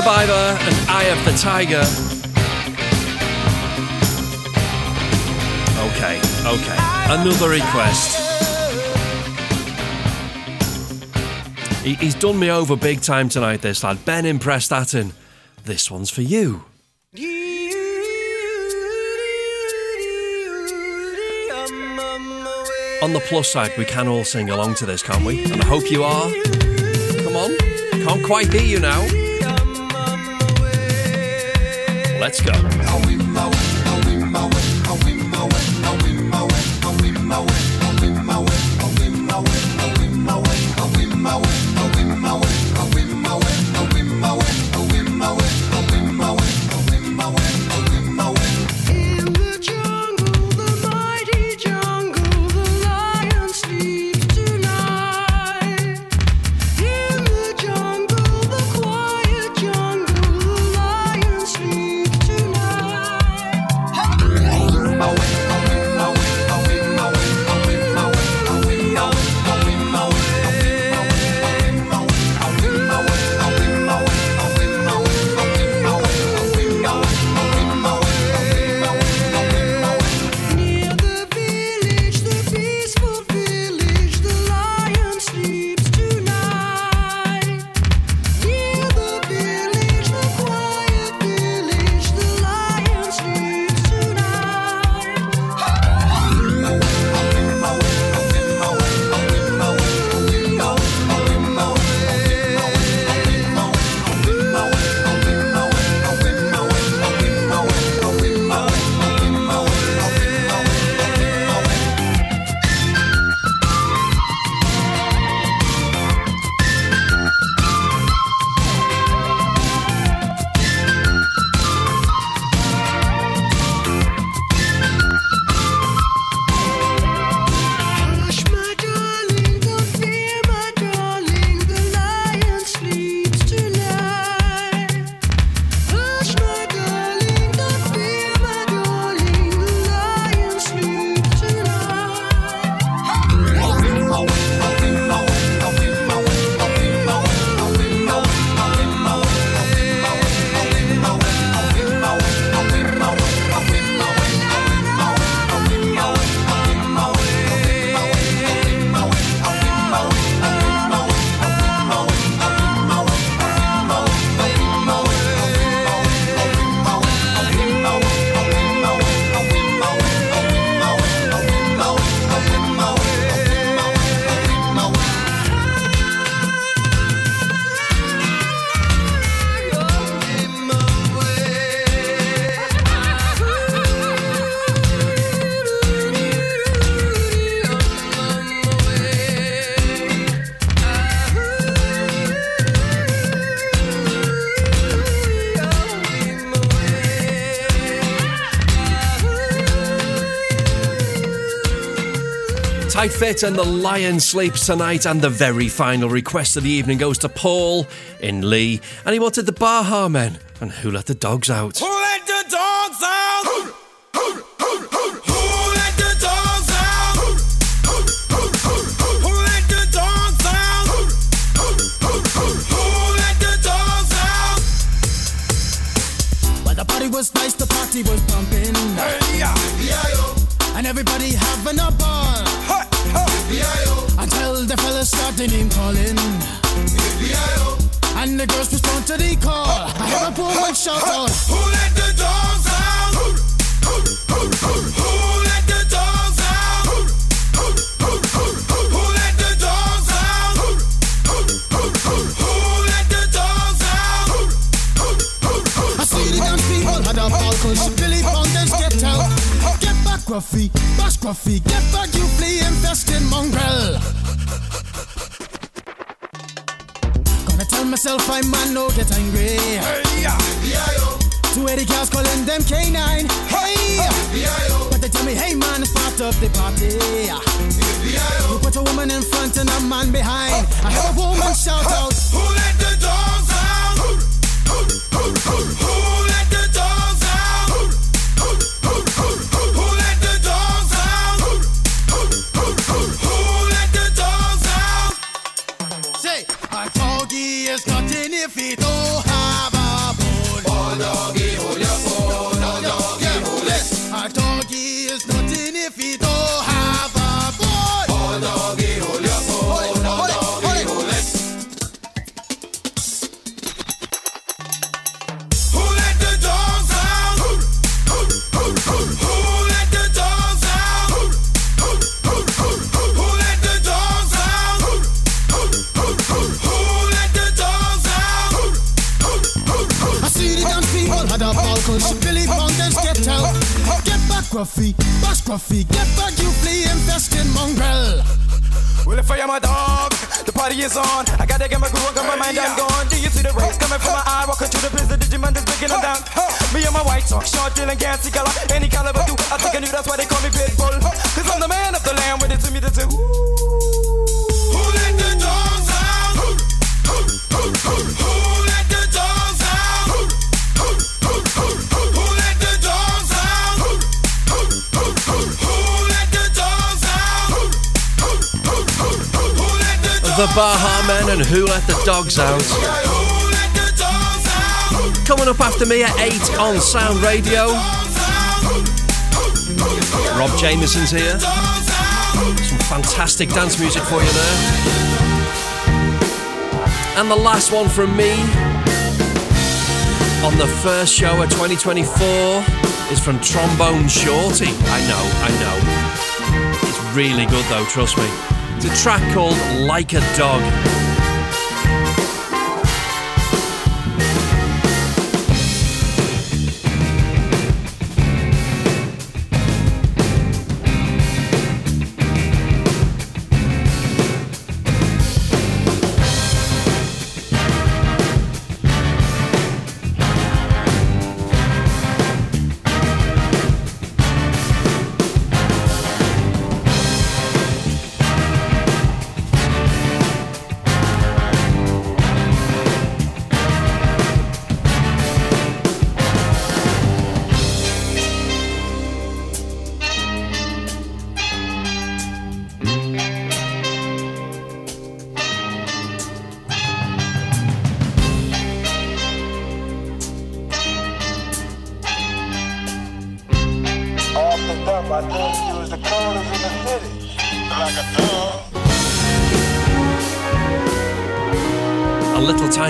Survivor and Eye of the Tiger. Okay, okay. Another request. He, he's done me over big time tonight, this lad. Ben impressed at. This one's for you. On the plus side, we can all sing along to this, can't we? And I hope you are. Come on. Can't quite hear you now. Let's go. Fit and the Lion sleeps tonight. And the very final request of the evening goes to Paul in Leigh. And he wanted the Baha Men and Who Let the Dogs Out. And Who Let the Dogs Out. Coming up after me at 8 on Sound Radio. Rob Jameson's here. Some fantastic dance music for you there. And the last one from me on the first show of 2024 is from Trombone Shorty. I know, I know. It's really good though, trust me. It's a track called Like a Dog.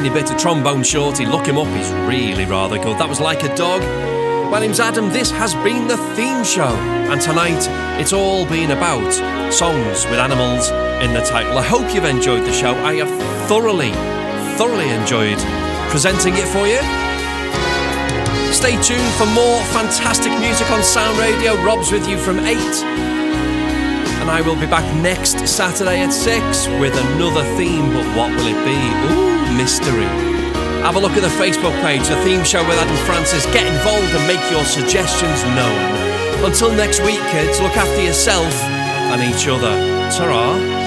Tiny bit of trombone shorty. Look him up, he's really rather good. That was like a dog. My name's Adam. This has been the theme show. And tonight, it's all been about songs with animals in the title. I hope you've enjoyed the show. I have thoroughly, thoroughly enjoyed presenting it for you. Stay tuned for more fantastic music on Sound Radio. Rob's with you from 8. And I will be back next Saturday at 6 with another theme, but what will it be? Ooh, mystery. Have a look at the Facebook page, The Theme Show with Adam Francis. Get involved and make your suggestions known. Until next week, kids, look after yourself and each other. Ta